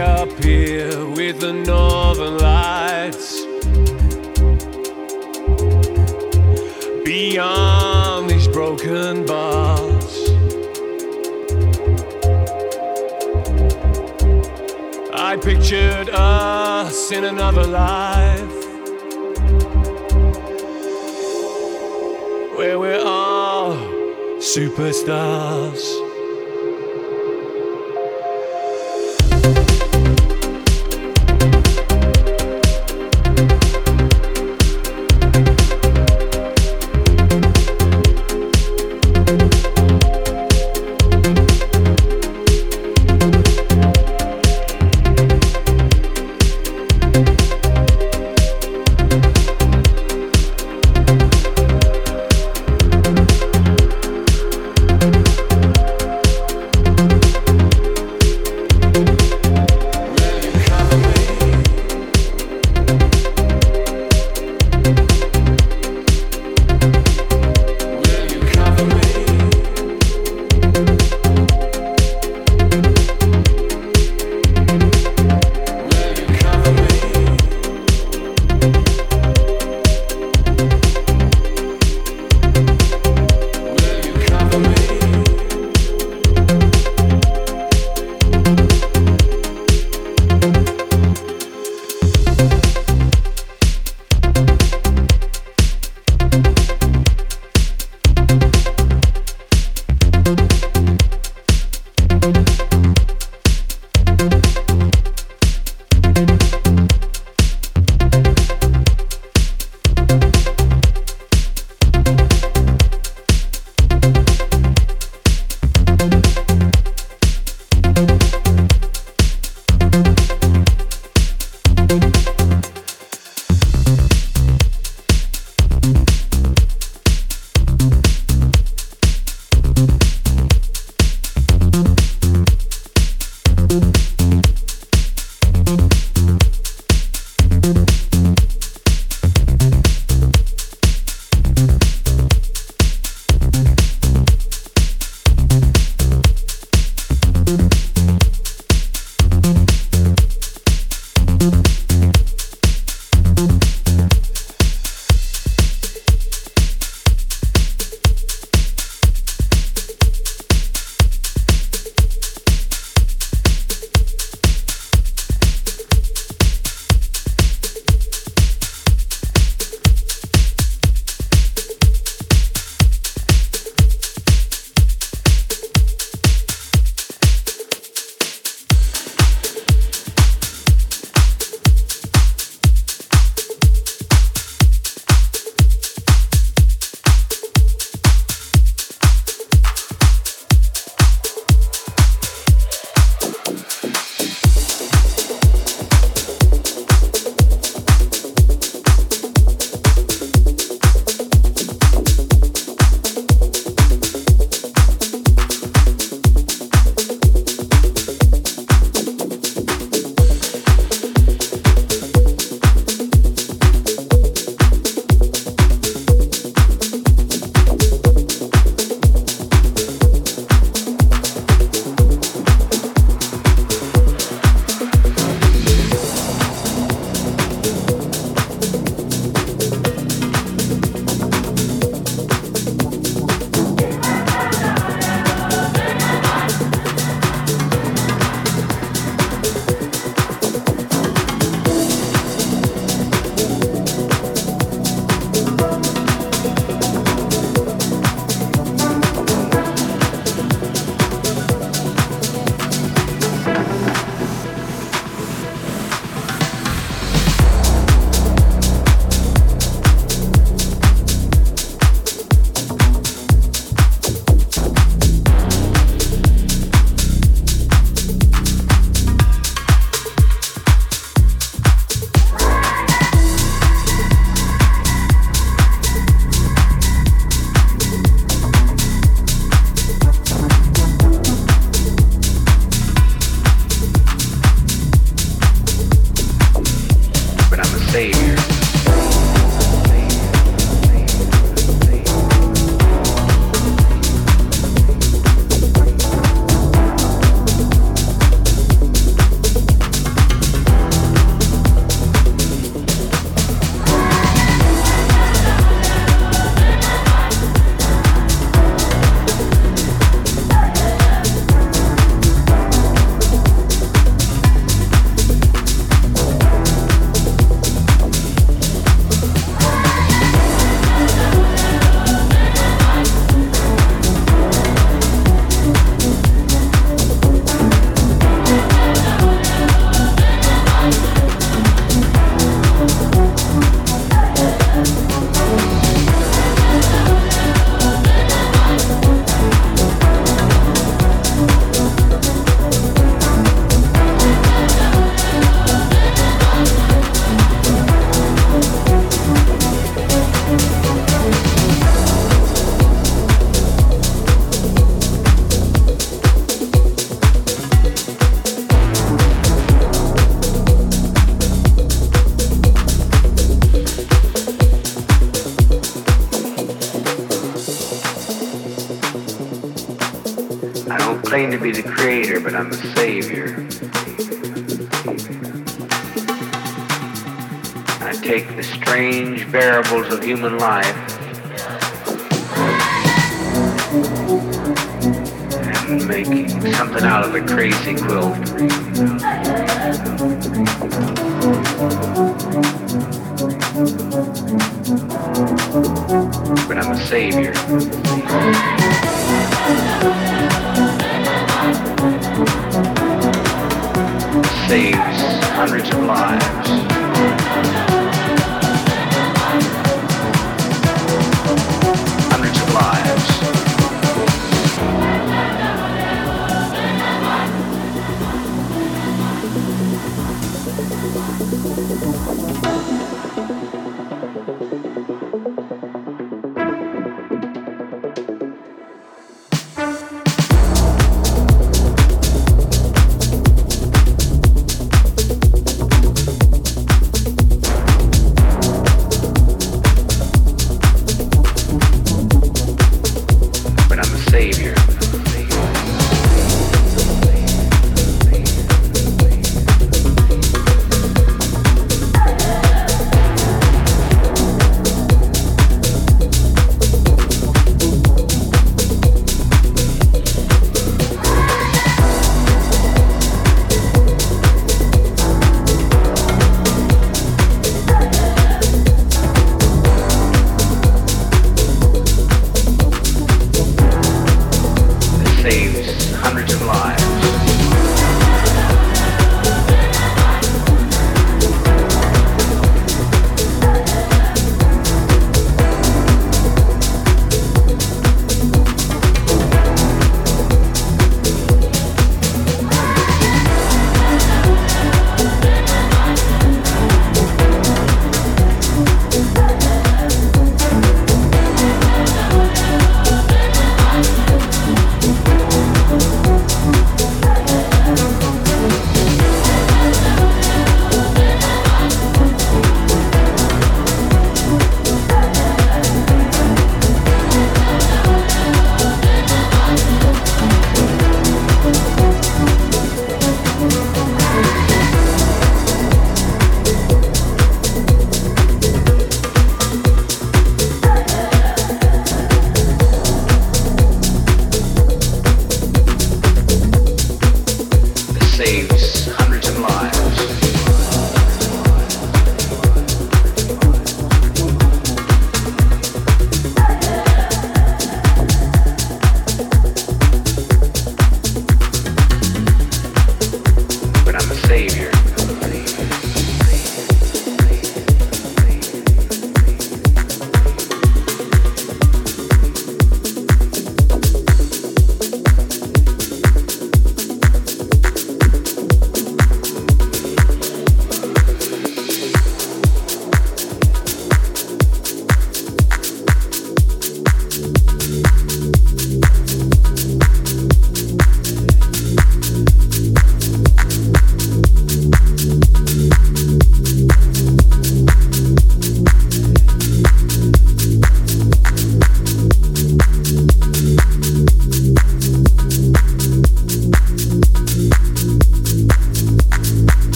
up here with the northern lights. Beyond these broken bars, I pictured us in another life where we're all superstars. Of human life and making something out of the crazy quilt. But I'm a savior. Saves hundreds of lives.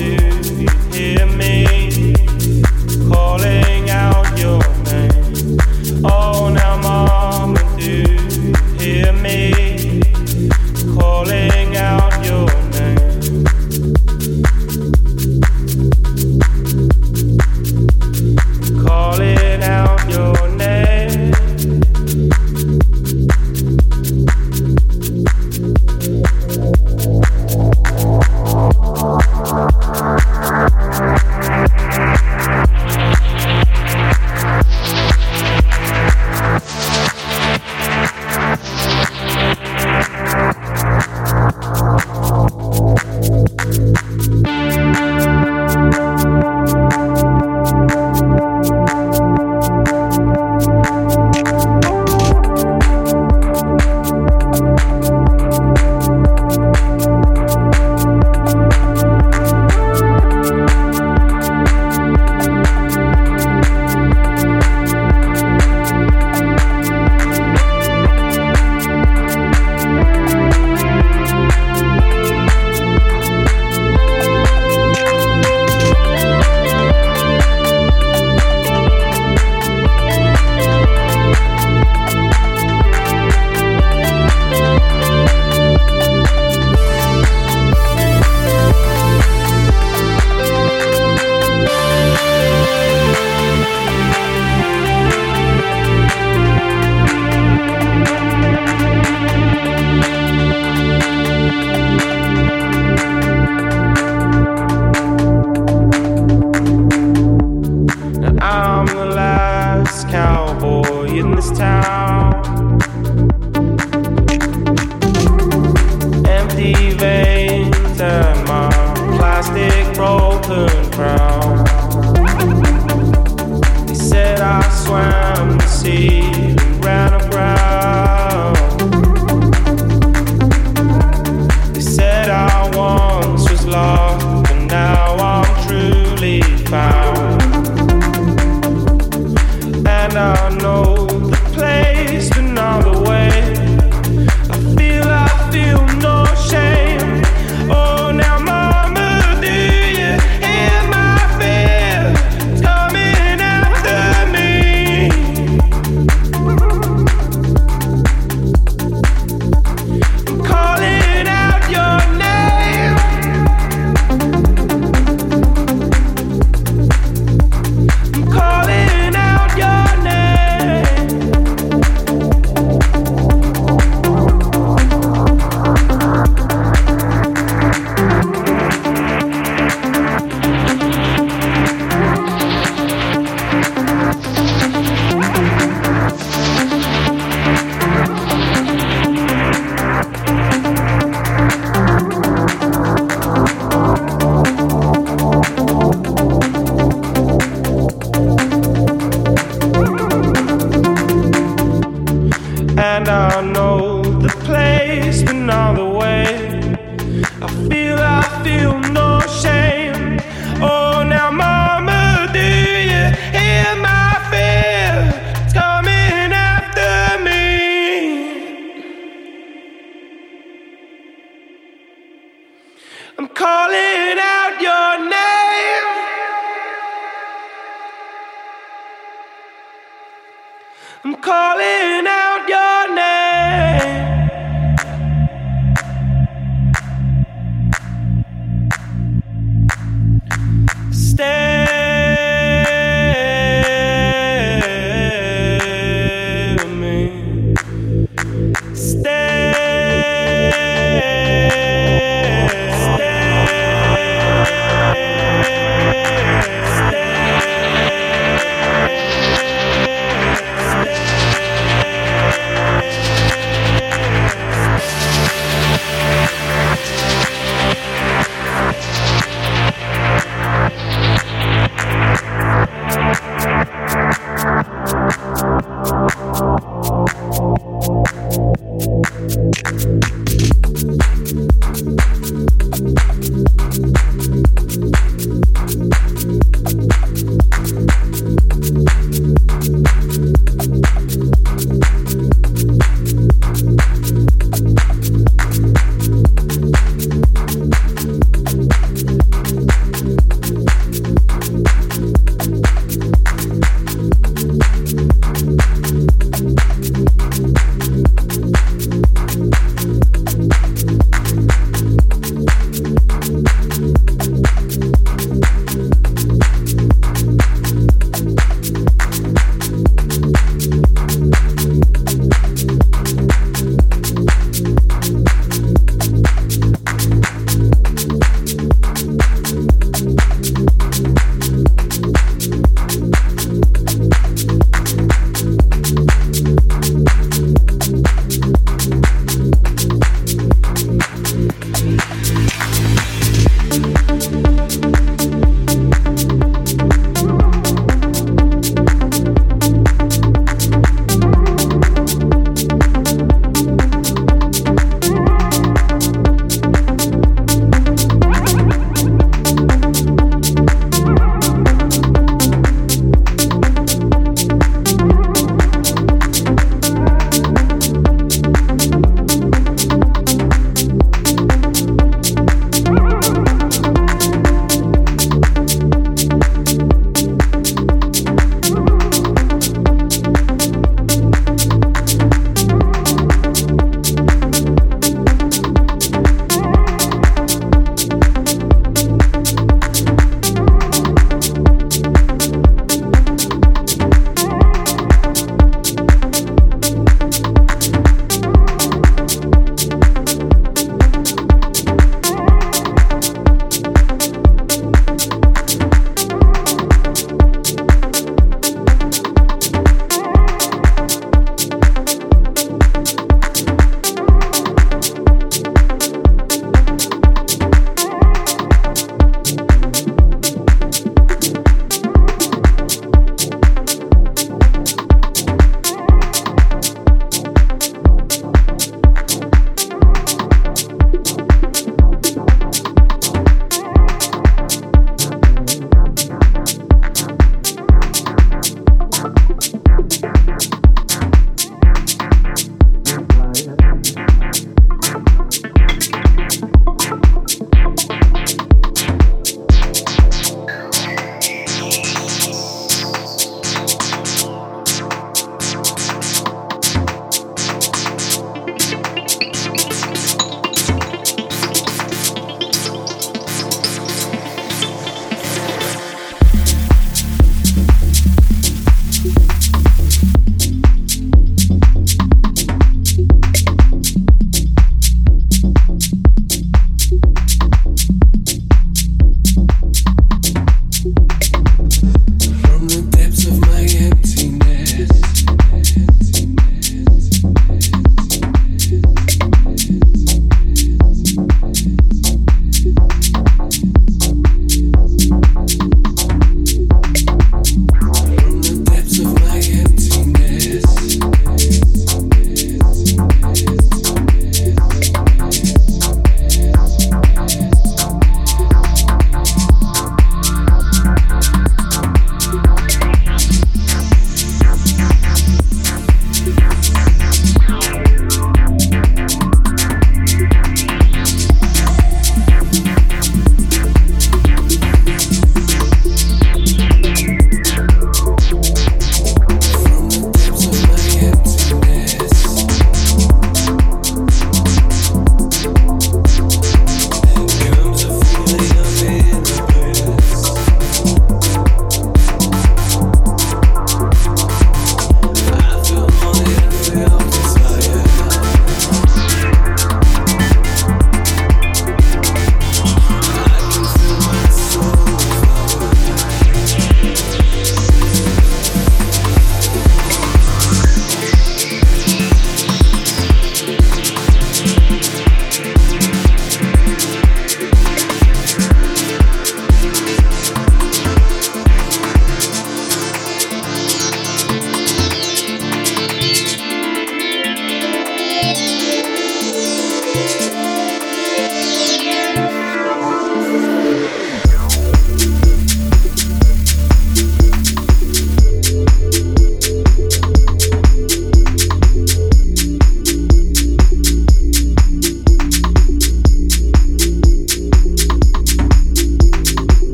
you.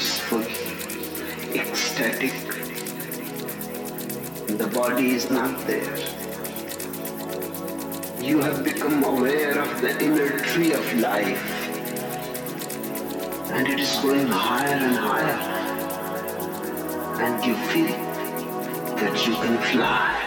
Blissful, ecstatic, the body is not there. You have become aware of the inner tree of life, and it is going higher and higher, and you feel that you can fly.